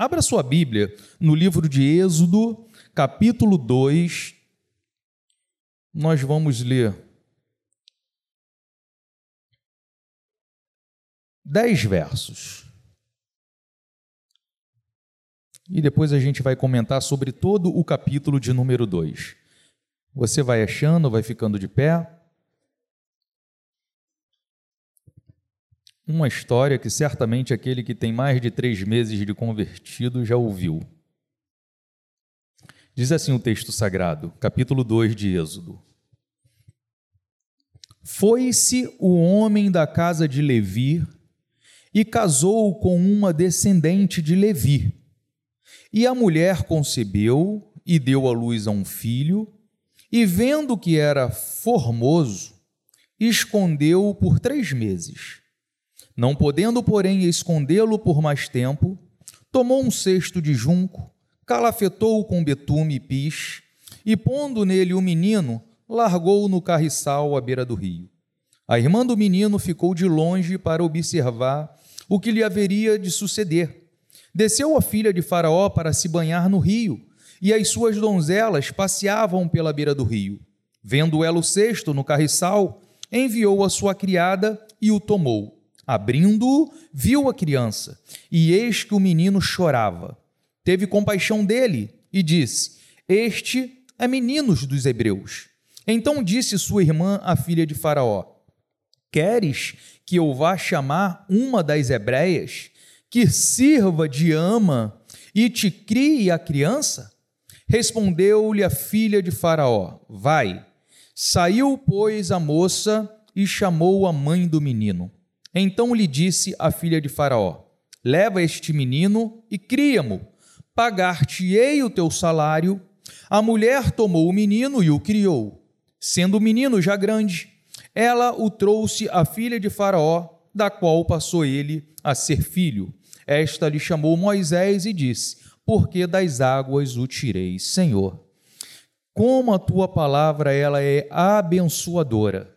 Abra sua Bíblia no livro de Êxodo, capítulo 2. Nós vamos ler dez versos. E depois a gente vai comentar sobre todo o capítulo de número 2. Você vai achando, vai ficando de pé. Uma história que certamente aquele que tem mais de três meses de convertido já ouviu. Diz assim o texto sagrado, capítulo 2 de Êxodo. Foi-se o homem da casa de Levi e casou com uma descendente de Levi. E a mulher concebeu e deu à luz a um filho, e vendo que era formoso, escondeu-o por três meses. Não podendo, porém, escondê-lo por mais tempo, tomou um cesto de junco, calafetou-o com betume e pis, e pondo nele o menino, largou-o no carriçal à beira do rio. A irmã do menino ficou de longe para observar o que lhe haveria de suceder. Desceu a filha de Faraó para se banhar no rio, e as suas donzelas passeavam pela beira do rio. Vendo ela o cesto no carriçal, enviou a sua criada e o tomou. Abrindo-o, viu a criança, e eis que o menino chorava. Teve compaixão dele e disse: Este é menino dos hebreus. Então disse sua irmã, a filha de Faraó: Queres que eu vá chamar uma das hebreias, que sirva de ama e te crie a criança? Respondeu-lhe a filha de Faraó: Vai. Saiu, pois, a moça e chamou a mãe do menino. Então lhe disse a filha de Faraó: Leva este menino e cria-mo, pagar-te-ei o teu salário. A mulher tomou o menino e o criou. Sendo o menino já grande, ela o trouxe à filha de Faraó, da qual passou ele a ser filho. Esta lhe chamou Moisés e disse: Porque das águas o tirei, Senhor. Como a tua palavra ela é abençoadora.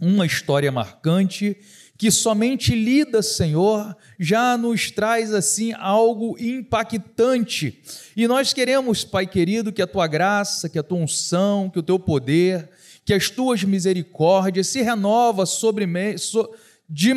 Uma história marcante que somente lida, Senhor, já nos traz assim algo impactante. E nós queremos, Pai querido, que a tua graça, que a tua unção, que o teu poder, que as tuas misericórdias se renova sobre, so, de,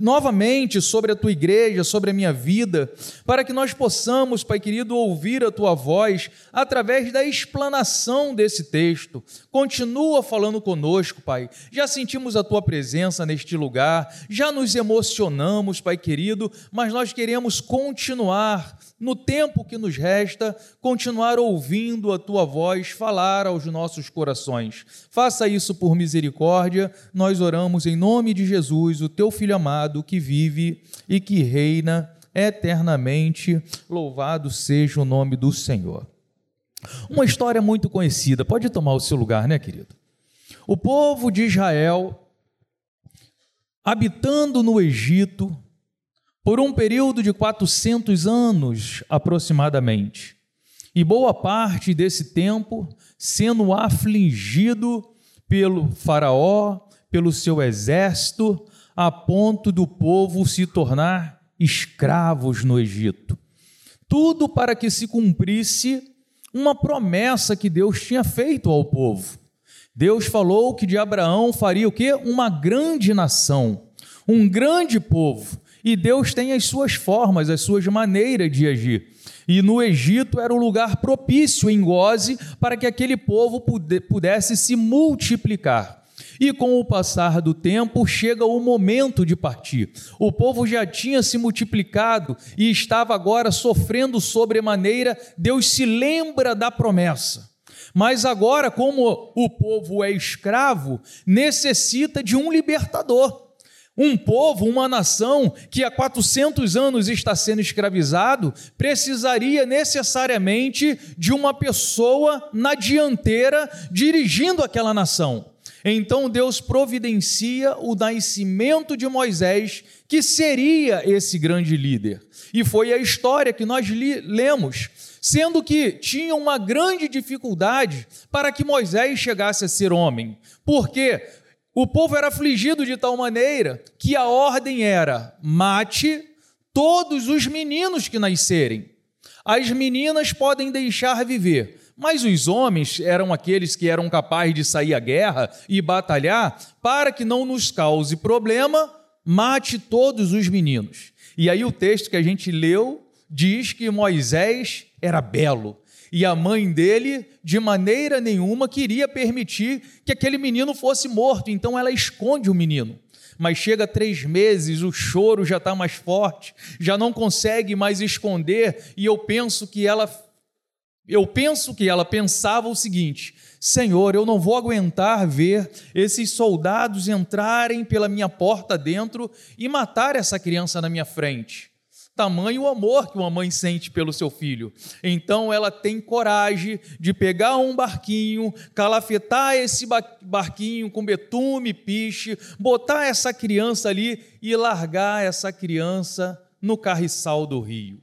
novamente sobre a tua igreja, sobre a minha vida, para que nós possamos, Pai querido, ouvir a tua voz através da explanação desse texto. Continua falando conosco, Pai. Já sentimos a tua presença neste lugar, já nos emocionamos, Pai querido, mas nós queremos continuar no tempo que nos resta, continuar ouvindo a tua voz falar aos nossos corações. Faça isso por misericórdia, nós oramos em nome de Jesus, o teu filho amado que vive e que reina eternamente. Louvado seja o nome do Senhor. Uma história muito conhecida, pode tomar o seu lugar, né, querido? O povo de Israel, habitando no Egito, por um período de 400 anos aproximadamente. E boa parte desse tempo sendo afligido pelo Faraó, pelo seu exército, a ponto do povo se tornar escravos no Egito. Tudo para que se cumprisse uma promessa que Deus tinha feito ao povo. Deus falou que de Abraão faria o quê? Uma grande nação, um grande povo. E Deus tem as suas formas, as suas maneiras de agir. E no Egito era o lugar propício em goze para que aquele povo pudesse se multiplicar. E com o passar do tempo, chega o momento de partir. O povo já tinha se multiplicado e estava agora sofrendo sobremaneira. Deus se lembra da promessa. Mas agora, como o povo é escravo, necessita de um libertador. Um povo, uma nação que há 400 anos está sendo escravizado, precisaria necessariamente de uma pessoa na dianteira dirigindo aquela nação. Então Deus providencia o nascimento de Moisés, que seria esse grande líder. E foi a história que nós lemos, sendo que tinha uma grande dificuldade para que Moisés chegasse a ser homem. Por quê? O povo era afligido de tal maneira que a ordem era: mate todos os meninos que nascerem. As meninas podem deixar viver, mas os homens eram aqueles que eram capazes de sair à guerra e batalhar para que não nos cause problema, mate todos os meninos. E aí o texto que a gente leu diz que Moisés era belo e a mãe dele, de maneira nenhuma, queria permitir que aquele menino fosse morto, então ela esconde o menino. Mas chega três meses, o choro já está mais forte, já não consegue mais esconder, e eu penso que ela eu penso que ela pensava o seguinte: Senhor, eu não vou aguentar ver esses soldados entrarem pela minha porta dentro e matar essa criança na minha frente. Tamanho o amor que uma mãe sente pelo seu filho. Então ela tem coragem de pegar um barquinho, calafetar esse barquinho com betume, piche, botar essa criança ali e largar essa criança no carriçal do rio.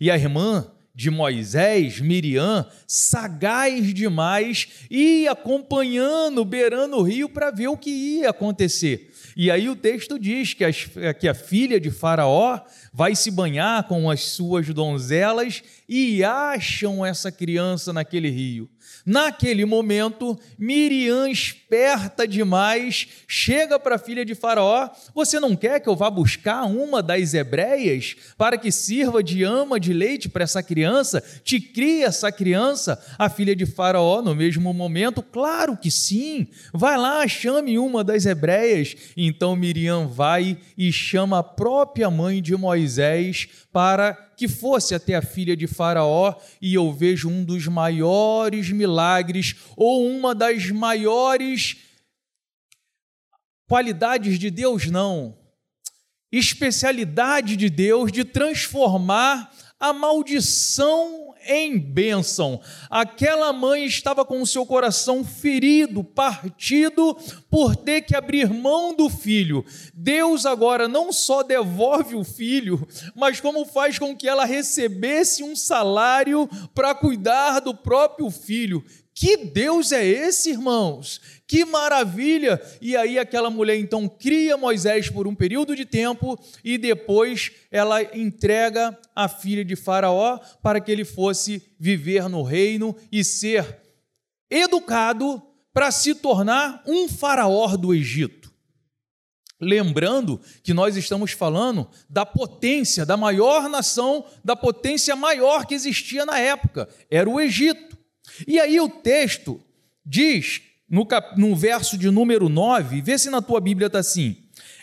E a irmã de Moisés, Miriam, sagaz demais, ia acompanhando, beirando o rio para ver o que ia acontecer. E aí o texto diz que, as, que a filha de Faraó vai se banhar com as suas donzelas e acham essa criança naquele rio. Naquele momento, Miriam, esperta demais, chega para a filha de Faraó: Você não quer que eu vá buscar uma das hebreias para que sirva de ama de leite para essa criança? Te cria essa criança? A filha de Faraó, no mesmo momento, claro que sim. Vai lá, chame uma das hebreias. Então Miriam vai e chama a própria mãe de Moisés para que fosse até a filha de Faraó e eu vejo um dos maiores milagres ou uma das maiores qualidades de Deus, não, especialidade de Deus de transformar a maldição em bênção. Aquela mãe estava com o seu coração ferido, partido por ter que abrir mão do filho. Deus agora não só devolve o filho, mas como faz com que ela recebesse um salário para cuidar do próprio filho. Que Deus é esse, irmãos? Que maravilha! E aí aquela mulher então cria Moisés por um período de tempo e depois ela entrega a filha de Faraó para que ele fosse viver no reino e ser educado para se tornar um faraó do Egito. Lembrando que nós estamos falando da potência, da maior nação, da potência maior que existia na época, era o Egito. E aí o texto diz, no, cap, no verso de número 9, vê se na tua Bíblia está assim: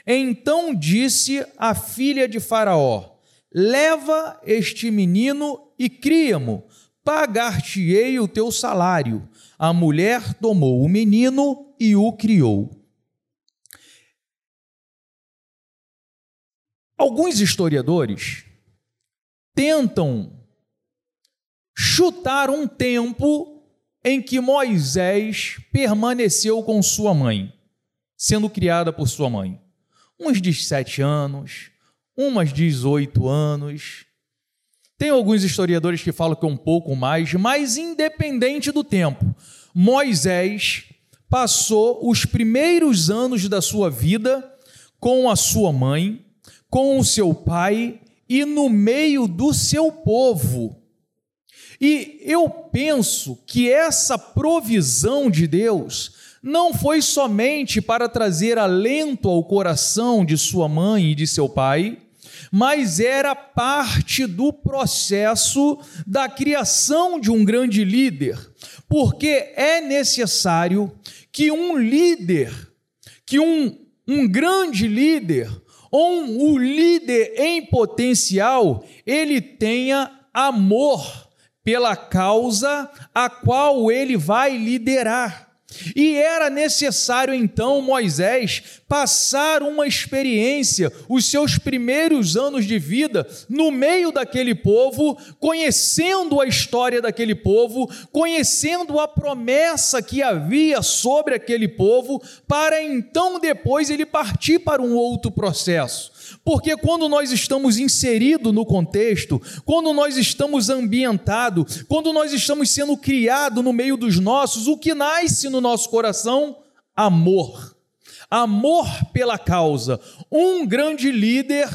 Então disse a filha de Faraó: Leva este menino e cria-mo, pagar-te-ei o teu salário. A mulher tomou o menino e o criou. Alguns historiadores tentam chutar um tempo em que Moisés permaneceu com sua mãe, sendo criada por sua mãe. Uns diz sete anos, umas diz oito anos. Tem alguns historiadores que falam que é um pouco mais, mas independente do tempo, Moisés passou os primeiros anos da sua vida com a sua mãe, com o seu pai e no meio do seu povo e eu penso que essa provisão de Deus não foi somente para trazer alento ao coração de sua mãe e de seu pai, mas era parte do processo da criação de um grande líder, porque é necessário que um líder, que um, um grande líder, ou um, um líder em potencial, ele tenha amor pela causa a qual ele vai liderar. E era necessário então Moisés passar uma experiência, os seus primeiros anos de vida, no meio daquele povo, conhecendo a história daquele povo, conhecendo a promessa que havia sobre aquele povo, para então depois ele partir para um outro processo. Porque quando nós estamos inseridos no contexto, quando nós estamos ambientados, quando nós estamos sendo criados no meio dos nossos, o que nasce no nosso coração? Amor. Amor pela causa. Um grande líder,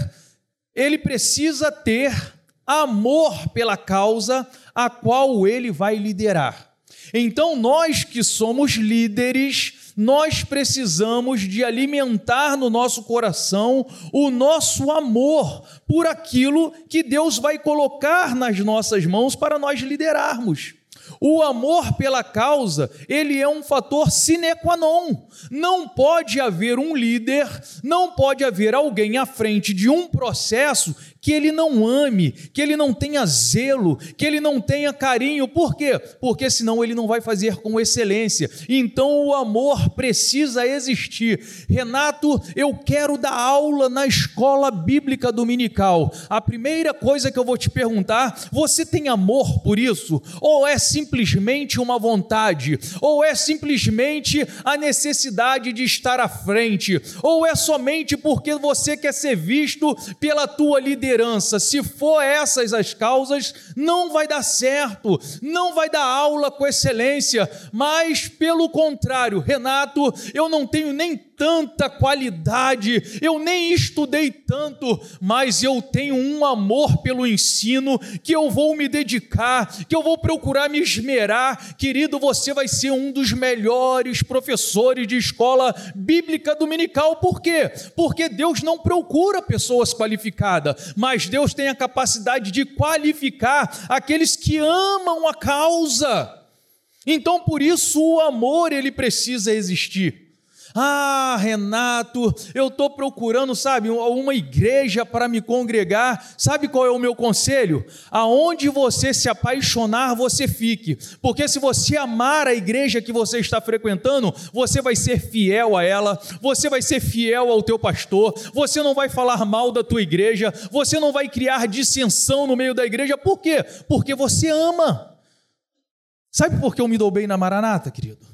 ele precisa ter amor pela causa a qual ele vai liderar. Então, nós que somos líderes, nós precisamos de alimentar no nosso coração o nosso amor por aquilo que Deus vai colocar nas nossas mãos para nós liderarmos. O amor pela causa, ele é um fator sine qua non. Não pode haver um líder, não pode haver alguém à frente de um processo que ele não ame, que ele não tenha zelo, que ele não tenha carinho. Por quê? Porque senão ele não vai fazer com excelência. Então o amor precisa existir. Renato, eu quero dar aula na escola bíblica dominical. A primeira coisa que eu vou te perguntar: você tem amor por isso? Ou é simplesmente uma vontade? Ou é simplesmente a necessidade de estar à frente? Ou é somente porque você quer ser visto pela tua liderança? Se for essas as causas, não vai dar certo, não vai dar aula com excelência, mas pelo contrário, Renato, eu não tenho nem tanta qualidade, eu nem estudei tanto, mas eu tenho um amor pelo ensino que eu vou me dedicar, que eu vou procurar me esmerar. Querido, você vai ser um dos melhores professores de escola bíblica dominical. Por quê? Porque Deus não procura pessoas qualificadas, mas Deus tem a capacidade de qualificar aqueles que amam a causa. Então, por isso, o amor ele precisa existir. Ah, Renato, eu estou procurando, sabe, uma igreja para me congregar. Sabe qual é o meu conselho? Aonde você se apaixonar, você fique. Porque se você amar a igreja que você está frequentando, você vai ser fiel a ela, você vai ser fiel ao teu pastor, você não vai falar mal da tua igreja, você não vai criar dissensão no meio da igreja. Por quê? Porque você ama. Sabe por que eu me dou bem na Maranata, querido?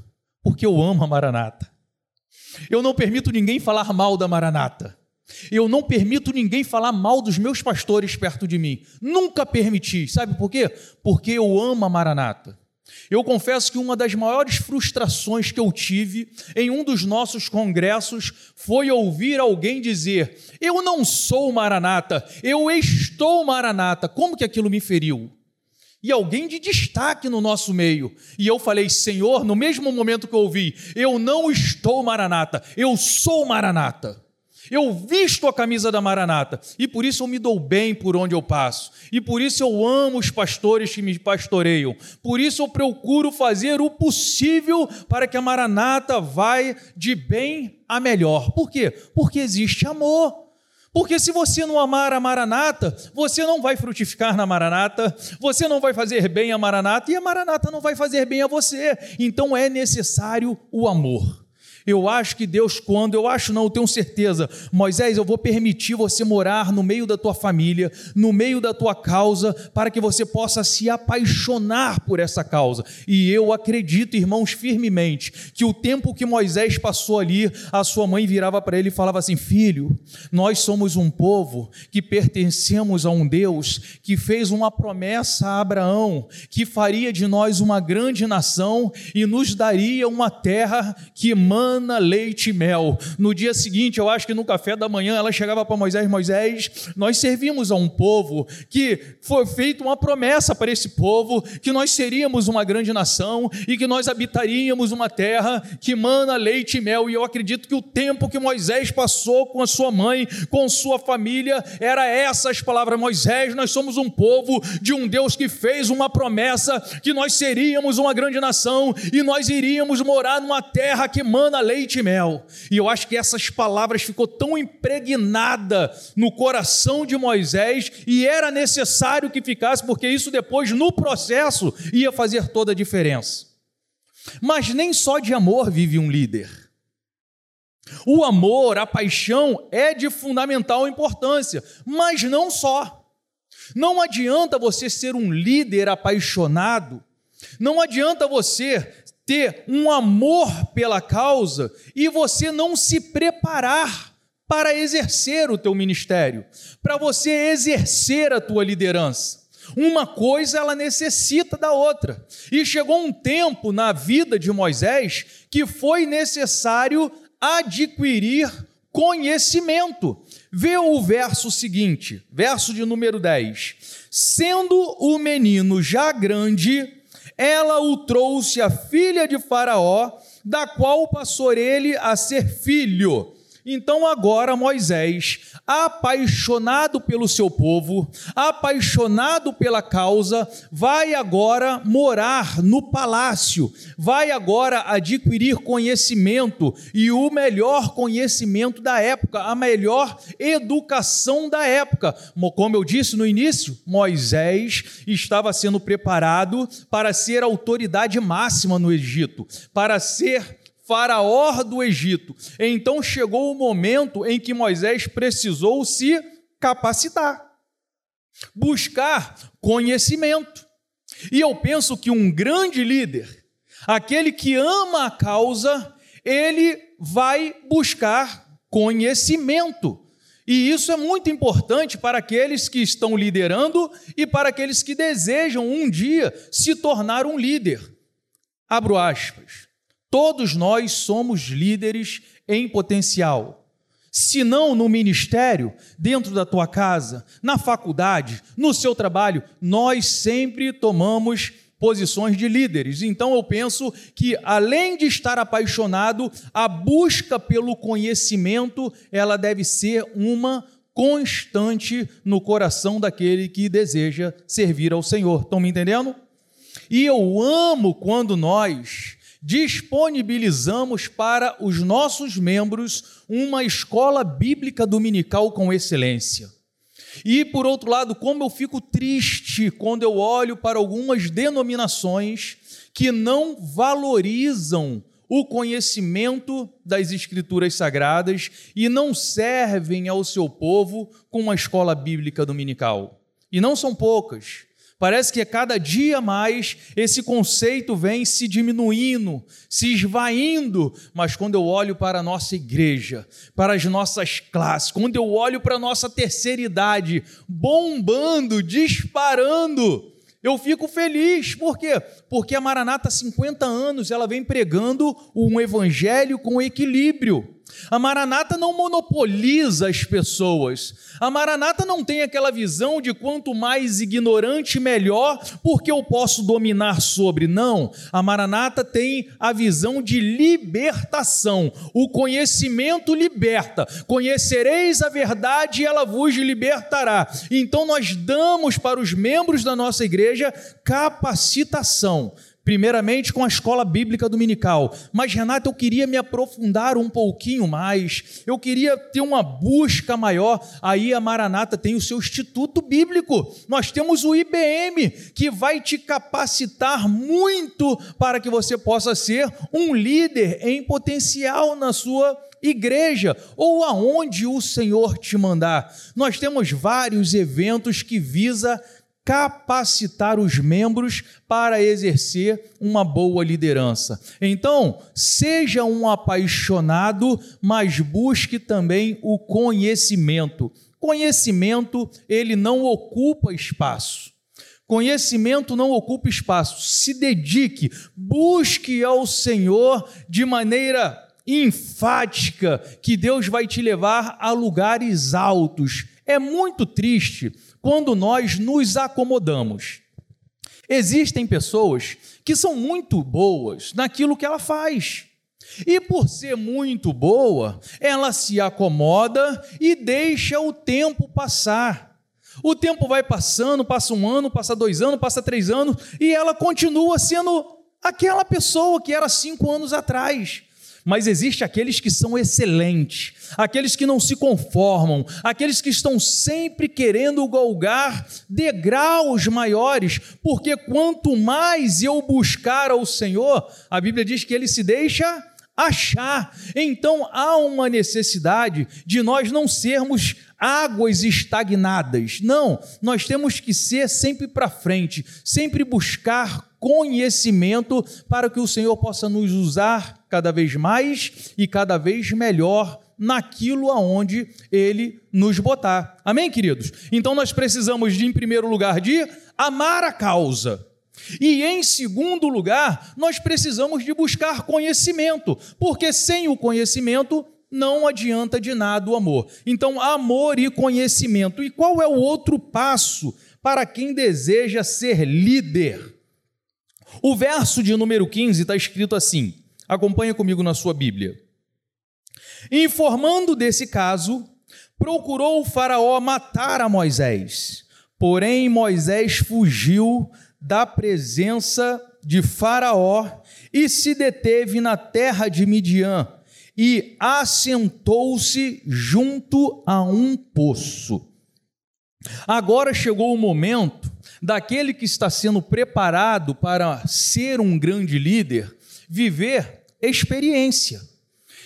Porque eu amo a Maranata. Eu não permito ninguém falar mal da Maranata. Eu não permito ninguém falar mal dos meus pastores perto de mim. Nunca permiti. Sabe por quê? Porque eu amo a Maranata. Eu confesso que uma das maiores frustrações que eu tive em um dos nossos congressos foi ouvir alguém dizer: Eu não sou Maranata, eu estou Maranata. Como que aquilo me feriu? E alguém de destaque no nosso meio. E eu falei, Senhor, no mesmo momento que eu ouvi, eu não estou Maranata, eu sou Maranata. Eu visto a camisa da Maranata e por isso eu me dou bem por onde eu passo. E por isso eu amo os pastores que me pastoreiam. Por isso eu procuro fazer o possível para que a Maranata vá de bem a melhor. Por quê? Porque existe amor. Porque se você não amar a Maranata, você não vai frutificar na Maranata, você não vai fazer bem a Maranata e a Maranata não vai fazer bem a você. Então é necessário o amor. Eu acho que Deus, quando, eu acho não, eu tenho certeza, Moisés, eu vou permitir você morar no meio da tua família, no meio da tua causa, para que você possa se apaixonar por essa causa. E eu acredito, irmãos, firmemente, que o tempo que Moisés passou ali, a sua mãe virava para ele e falava assim: Filho, nós somos um povo que pertencemos a um Deus que fez uma promessa a Abraão, que faria de nós uma grande nação e nos daria uma terra que manda mana, leite e mel. No dia seguinte, eu acho que no café da manhã, ela chegava para Moisés: Moisés, nós servimos a um povo que foi feita uma promessa para esse povo, que nós seríamos uma grande nação e que nós habitaríamos uma terra que mana leite e mel. E eu acredito que o tempo que Moisés passou com a sua mãe, com sua família, era essas palavras: Moisés, nós somos um povo de um Deus que fez uma promessa que nós seríamos uma grande nação e nós iríamos morar numa terra que mana leite e mel. E eu acho que essas palavras ficou tão impregnada no coração de Moisés e era necessário que ficasse, porque isso depois no processo ia fazer toda a diferença. Mas nem só de amor vive um líder. O amor, a paixão é de fundamental importância, mas não só. Não adianta você ser um líder apaixonado, não adianta você ter um amor pela causa e você não se preparar para exercer o teu ministério, para você exercer a tua liderança. Uma coisa ela necessita da outra. E chegou um tempo na vida de Moisés que foi necessário adquirir conhecimento. Vê o verso seguinte, verso de número 10. Sendo o menino já grande, ela o trouxe a filha de Faraó, da qual passou ele a ser filho. Então agora Moisés, apaixonado pelo seu povo, apaixonado pela causa, vai agora morar no palácio, vai agora adquirir conhecimento e o melhor conhecimento da época, a melhor educação da época. Como eu disse no início, Moisés estava sendo preparado para ser autoridade máxima no Egito, para ser faraó do Egito. Então chegou o momento em que Moisés precisou se capacitar, buscar conhecimento. E eu penso que um grande líder, aquele que ama a causa, ele vai buscar conhecimento. E isso é muito importante para aqueles que estão liderando e para aqueles que desejam um dia se tornar um líder. Abro aspas. Todos nós somos líderes em potencial. Se não no ministério, dentro da tua casa, na faculdade, no seu trabalho, nós sempre tomamos posições de líderes. Então eu penso que além de estar apaixonado, a busca pelo conhecimento, ela deve ser uma constante no coração daquele que deseja servir ao Senhor. Estão me entendendo? E eu amo quando nós disponibilizamos para os nossos membros uma escola bíblica dominical com excelência. E, por outro lado, como eu fico triste quando eu olho para algumas denominações que não valorizam o conhecimento das Escrituras Sagradas e não servem ao seu povo com uma escola bíblica dominical. E não são poucas. Parece que a cada dia mais esse conceito vem se diminuindo, se esvaindo, mas quando eu olho para a nossa igreja, para as nossas classes, quando eu olho para a nossa terceira idade bombando, disparando, eu fico feliz. Por quê? Porque a Maranata há 50 anos ela vem pregando um evangelho com equilíbrio. A Maranata não monopoliza as pessoas. A Maranata não tem aquela visão de quanto mais ignorante, melhor, porque eu posso dominar sobre. Não. A Maranata tem a visão de libertação. O conhecimento liberta. Conhecereis a verdade e ela vos libertará. Então nós damos para os membros da nossa igreja capacitação primeiramente com a escola bíblica dominical. Mas, Renato, eu queria me aprofundar um pouquinho mais, eu queria ter uma busca maior. Aí a Maranata tem o seu instituto bíblico. Nós temos o IBM, que vai te capacitar muito para que você possa ser um líder em potencial na sua igreja ou aonde o Senhor te mandar. Nós temos vários eventos que visa capacitar os membros para exercer uma boa liderança. Então, seja um apaixonado, mas busque também o conhecimento. Conhecimento, ele não ocupa espaço. Conhecimento não ocupa espaço. Se dedique, busque ao Senhor de maneira enfática, que Deus vai te levar a lugares altos. É muito triste quando nós nos acomodamos. Existem pessoas que são muito boas naquilo que ela faz. E por ser muito boa, ela se acomoda e deixa o tempo passar. O tempo vai passando, passa um ano, passa dois anos, passa três anos, e ela continua sendo aquela pessoa que era cinco anos atrás mas existe aqueles que são excelentes, aqueles que não se conformam, aqueles que estão sempre querendo galgar degraus maiores, porque quanto mais eu buscar ao Senhor, a Bíblia diz que ele se deixa achar. Então há uma necessidade de nós não sermos águas estagnadas. Não, nós temos que ser sempre para frente, sempre buscar conhecimento para que o Senhor possa nos usar cada vez mais e cada vez melhor naquilo aonde ele nos botar. Amém, queridos? Então nós precisamos de em primeiro lugar de amar a causa. E em segundo lugar, nós precisamos de buscar conhecimento, porque sem o conhecimento não adianta de nada o amor. Então, amor e conhecimento. E qual é o outro passo para quem deseja ser líder? O verso de número 15 está escrito assim: acompanha comigo na sua Bíblia. Informando desse caso, procurou o Faraó matar a Moisés, porém Moisés fugiu da presença de Faraó e se deteve na terra de Midian e assentou-se junto a um poço. Agora chegou o momento daquele que está sendo preparado para ser um grande líder viver experiência.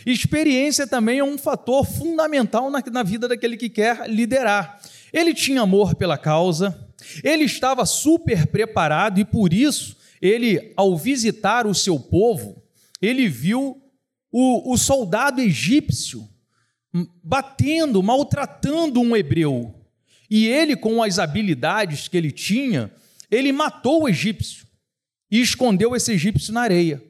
Experiência também é um fator fundamental na, na vida daquele que quer liderar. Ele tinha amor pela causa, ele estava super preparado e por isso ele, ao visitar o seu povo, ele viu o, o soldado egípcio batendo, maltratando um hebreu. E ele, com as habilidades que ele tinha, ele matou o egípcio e escondeu esse egípcio na areia.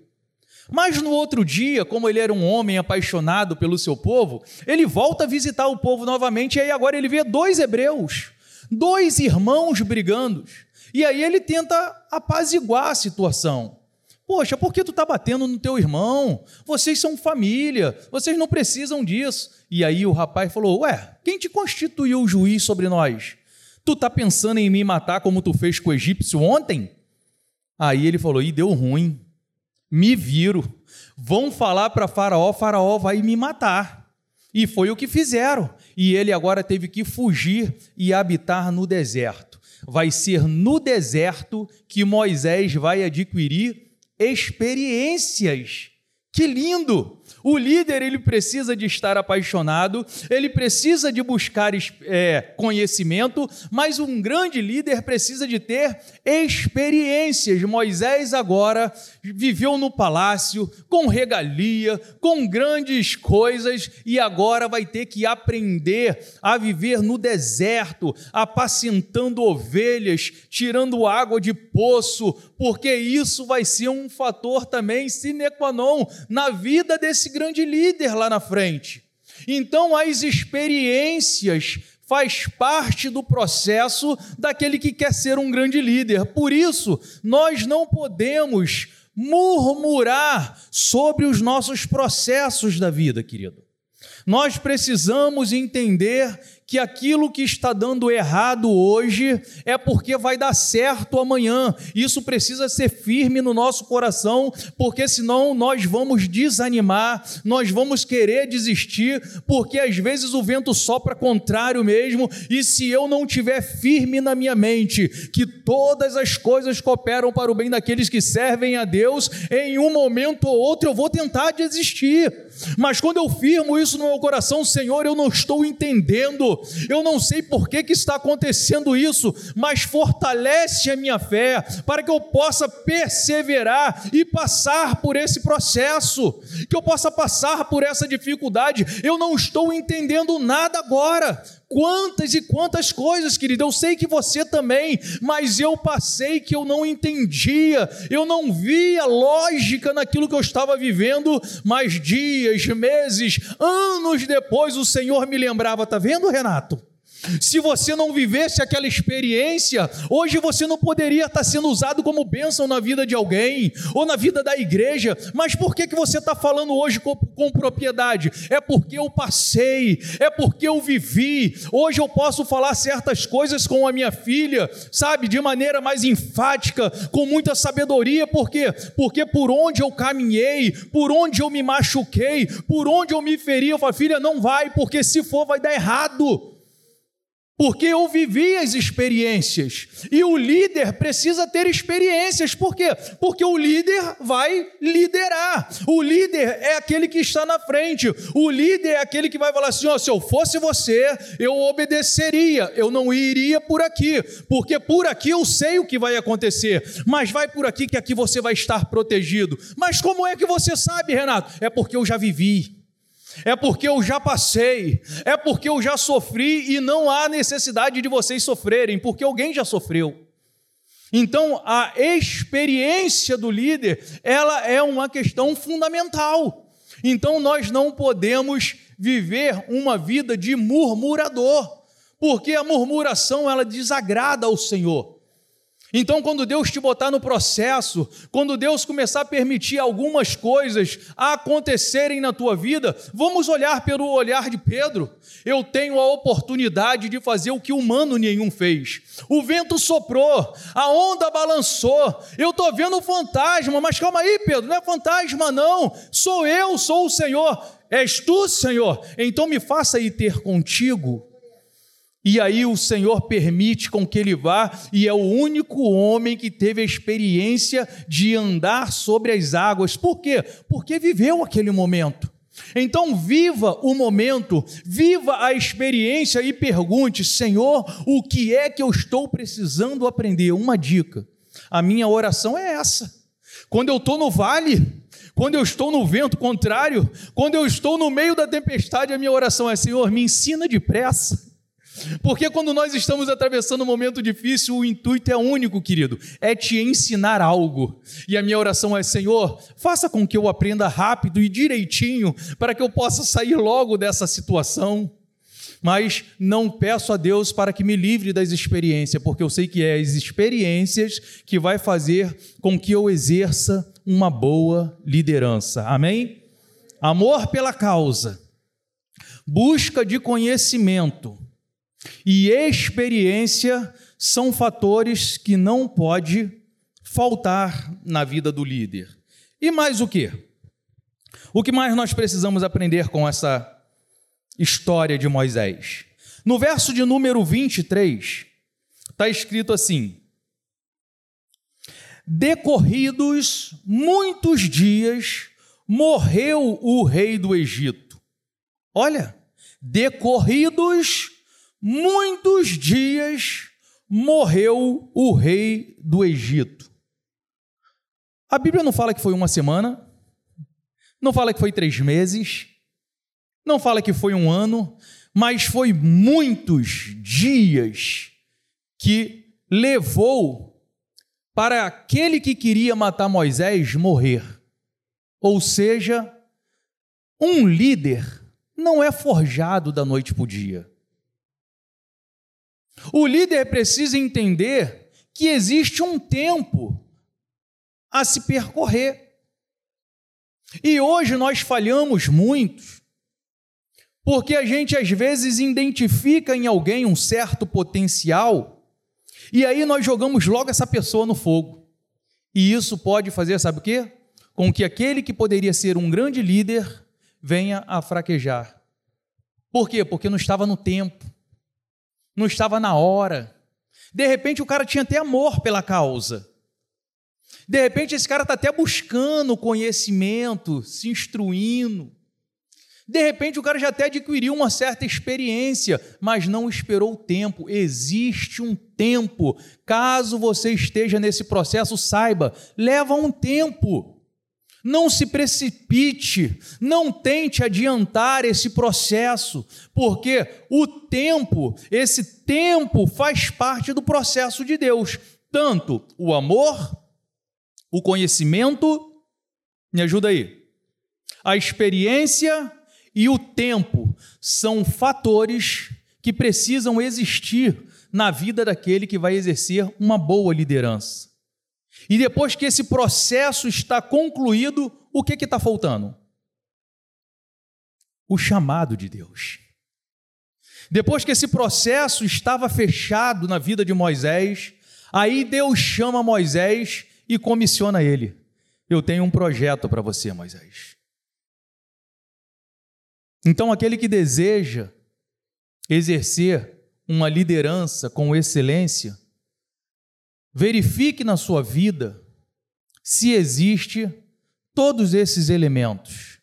Mas no outro dia, como ele era um homem apaixonado pelo seu povo, ele volta a visitar o povo novamente e aí agora ele vê dois hebreus, dois irmãos brigando. E aí ele tenta apaziguar a situação. Poxa, por que tu está batendo no teu irmão? Vocês são família, vocês não precisam disso. E aí o rapaz falou: Ué, quem te constituiu juiz sobre nós? Tu está pensando em me matar como tu fez com o egípcio ontem? Aí ele falou: E deu ruim me viro, vão falar para Faraó, Faraó vai me matar. E foi o que fizeram. E ele agora teve que fugir e habitar no deserto. Vai ser no deserto que Moisés vai adquirir experiências. Que lindo! O líder ele precisa de estar apaixonado, ele precisa de buscar é, conhecimento, mas um grande líder precisa de ter experiências. Moisés agora viveu no palácio, com regalia, com grandes coisas, e agora vai ter que aprender a viver no deserto, apacentando ovelhas, tirando água de poço, porque isso vai ser um fator também sine qua non na vida desse grande líder lá na frente. Então, as experiências faz parte do processo daquele que quer ser um grande líder. Por isso, nós não podemos murmurar sobre os nossos processos da vida, querido. Nós precisamos entender que aquilo que está dando errado hoje é porque vai dar certo amanhã. Isso precisa ser firme no nosso coração, porque senão nós vamos desanimar, nós vamos querer desistir, porque às vezes o vento sopra contrário mesmo, e se eu não tiver firme na minha mente que todas as coisas cooperam para o bem daqueles que servem a Deus, em um momento ou outro eu vou tentar desistir. Mas quando eu firmo isso no meu coração, Senhor, eu não estou entendendo, eu não sei por que, que está acontecendo isso, mas fortalece a minha fé para que eu possa perseverar e passar por esse processo, que eu possa passar por essa dificuldade. Eu não estou entendendo nada agora, Quantas e quantas coisas, querido, eu sei que você também, mas eu passei que eu não entendia, eu não via lógica naquilo que eu estava vivendo, mas dias, meses, anos depois o Senhor me lembrava, tá vendo, Renato? Se você não vivesse aquela experiência, hoje você não poderia estar sendo usado como bênção na vida de alguém ou na vida da igreja. Mas por que, que você está falando hoje com, com propriedade? É porque eu passei, é porque eu vivi. Hoje eu posso falar certas coisas com a minha filha, sabe, de maneira mais enfática, com muita sabedoria. Por quê? Porque por onde eu caminhei, por onde eu me machuquei, por onde eu me feri, eu falo, filha, não vai, porque se for vai dar errado porque eu vivi as experiências. E o líder precisa ter experiências. Por quê? Porque o líder vai liderar. O líder é aquele que está na frente. O líder é aquele que vai falar assim: ó, se eu fosse você, eu obedeceria. Eu não iria por aqui, porque por aqui eu sei o que vai acontecer. Mas vai por aqui que aqui você vai estar protegido. Mas como é que você sabe, Renato? É porque eu já vivi é porque eu já passei, é porque eu já sofri e não há necessidade de vocês sofrerem, porque alguém já sofreu. Então, a experiência do líder, ela é uma questão fundamental. Então nós não podemos viver uma vida de murmurador, porque a murmuração ela desagrada ao Senhor. Então, quando Deus te botar no processo, quando Deus começar a permitir algumas coisas a acontecerem na tua vida, vamos olhar pelo olhar de Pedro. Eu tenho a oportunidade de fazer o que humano nenhum fez. O vento soprou, a onda balançou. Eu estou vendo um fantasma, mas calma aí, Pedro, não é fantasma, não. Sou eu, sou o Senhor. És tu, Senhor. Então me faça ir ter contigo e aí o Senhor permite com que ele vá, e é o único homem que teve a experiência de andar sobre as águas. Por quê? Porque viveu aquele momento. Então, viva o momento, viva a experiência e pergunte: Senhor, o que é que eu estou precisando aprender? Uma dica. A minha oração é essa. Quando eu estou no vale, quando eu estou no vento contrário, quando eu estou no meio da tempestade, a minha oração é: Senhor, me ensina depressa porque quando nós estamos atravessando um momento difícil, o intuito é único, querido, é te ensinar algo. E a minha oração é: Senhor, faça com que eu aprenda rápido e direitinho, para que eu possa sair logo dessa situação. Mas não peço a Deus para que me livre das experiências, porque eu sei que é as experiências que vai fazer com que eu exerça uma boa liderança. Amém? Amor pela causa, busca de conhecimento, e experiência são fatores que não pode faltar na vida do líder. E mais o que? O que mais nós precisamos aprender com essa história de Moisés? No verso de número 23, está escrito assim: Decorridos muitos dias, morreu o rei do Egito. Olha, decorridos muitos dias morreu o rei do Egito. A Bíblia não fala que foi uma semana, não fala que foi três meses, não fala que foi um ano, mas foi muitos dias que levou para aquele que queria matar Moisés morrer. Ou seja, um líder não é forjado da noite para o dia. O líder precisa entender que existe um tempo a se percorrer. E hoje nós falhamos muito, porque a gente às vezes identifica em alguém um certo potencial, e aí nós jogamos logo essa pessoa no fogo. E isso pode fazer, sabe o quê? Com que aquele que poderia ser um grande líder venha a fraquejar. Por quê? Porque não estava no tempo não estava na hora. De repente o cara tinha até amor pela causa. De repente esse cara está até buscando conhecimento, se instruindo. De repente o cara já até adquiriu uma certa experiência, mas não esperou o tempo. Existe um tempo. Caso você esteja nesse processo, saiba, leva um tempo. Não se precipite, não tente adiantar esse processo, porque o tempo, esse tempo faz parte do processo de Deus, tanto o amor, o conhecimento, me ajuda aí, a experiência e o tempo são fatores que precisam existir na vida daquele que vai exercer uma boa liderança. E depois que esse processo está concluído, o que está faltando? O chamado de Deus. Depois que esse processo estava fechado na vida de Moisés, aí Deus chama Moisés e comissiona ele. Eu tenho um projeto para você, Moisés. Então, aquele que deseja exercer uma liderança com excelência, Verifique na sua vida se existe todos esses elementos.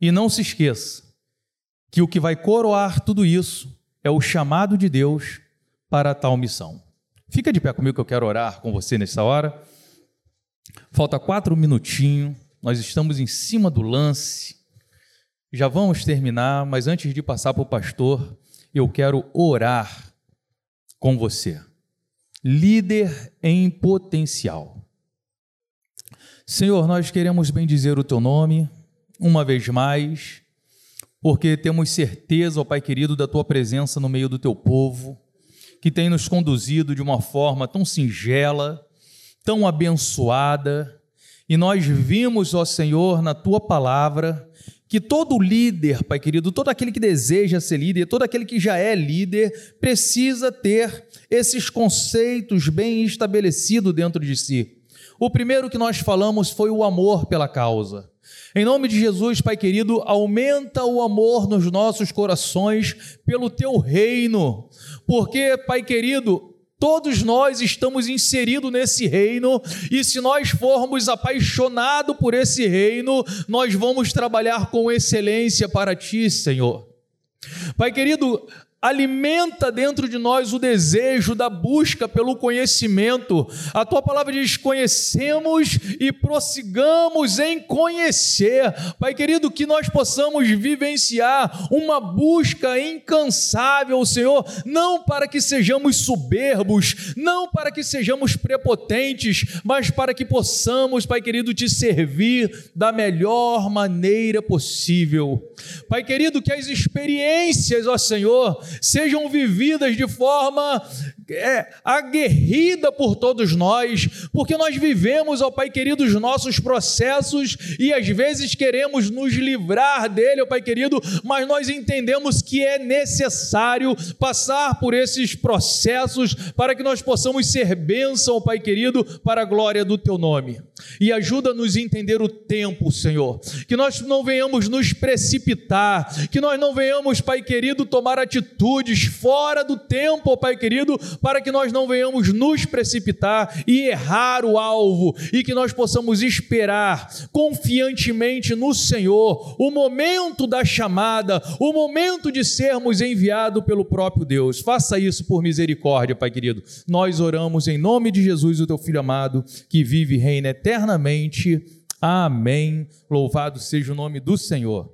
E não se esqueça que o que vai coroar tudo isso é o chamado de Deus para tal missão. Fica de pé comigo que eu quero orar com você nessa hora. Falta quatro minutinhos, nós estamos em cima do lance. Já vamos terminar, mas antes de passar para o pastor, eu quero orar com você líder em potencial. Senhor, nós queremos bendizer o teu nome, uma vez mais, porque temos certeza, ó Pai querido, da tua presença no meio do teu povo, que tem nos conduzido de uma forma tão singela, tão abençoada, e nós vimos, ó Senhor, na tua palavra, que todo líder, Pai querido, todo aquele que deseja ser líder, todo aquele que já é líder, precisa ter esses conceitos bem estabelecidos dentro de si. O primeiro que nós falamos foi o amor pela causa. Em nome de Jesus, Pai querido, aumenta o amor nos nossos corações pelo teu reino, porque, Pai querido, Todos nós estamos inseridos nesse reino, e se nós formos apaixonados por esse reino, nós vamos trabalhar com excelência para ti, Senhor. Pai querido, alimenta dentro de nós o desejo da busca pelo conhecimento. A tua palavra diz: conhecemos e prossigamos em conhecer. Pai querido, que nós possamos vivenciar uma busca incansável, Senhor, não para que sejamos soberbos, não para que sejamos prepotentes, mas para que possamos, Pai querido, te servir da melhor maneira possível. Pai querido, que as experiências, ó Senhor, sejam vividas de forma é, aguerrida por todos nós, porque nós vivemos, ó Pai querido, os nossos processos e às vezes queremos nos livrar dele, ó Pai querido, mas nós entendemos que é necessário passar por esses processos para que nós possamos ser bênção, ó Pai querido, para a glória do Teu nome. E ajuda-nos a entender o tempo, Senhor, que nós não venhamos nos precipitar, que nós não venhamos, Pai querido, tomar atitudes fora do tempo, ó Pai querido, para que nós não venhamos nos precipitar e errar o alvo e que nós possamos esperar confiantemente no Senhor o momento da chamada, o momento de sermos enviados pelo próprio Deus. Faça isso por misericórdia, Pai querido. Nós oramos em nome de Jesus, o teu filho amado, que vive e reina eternamente. Amém. Louvado seja o nome do Senhor.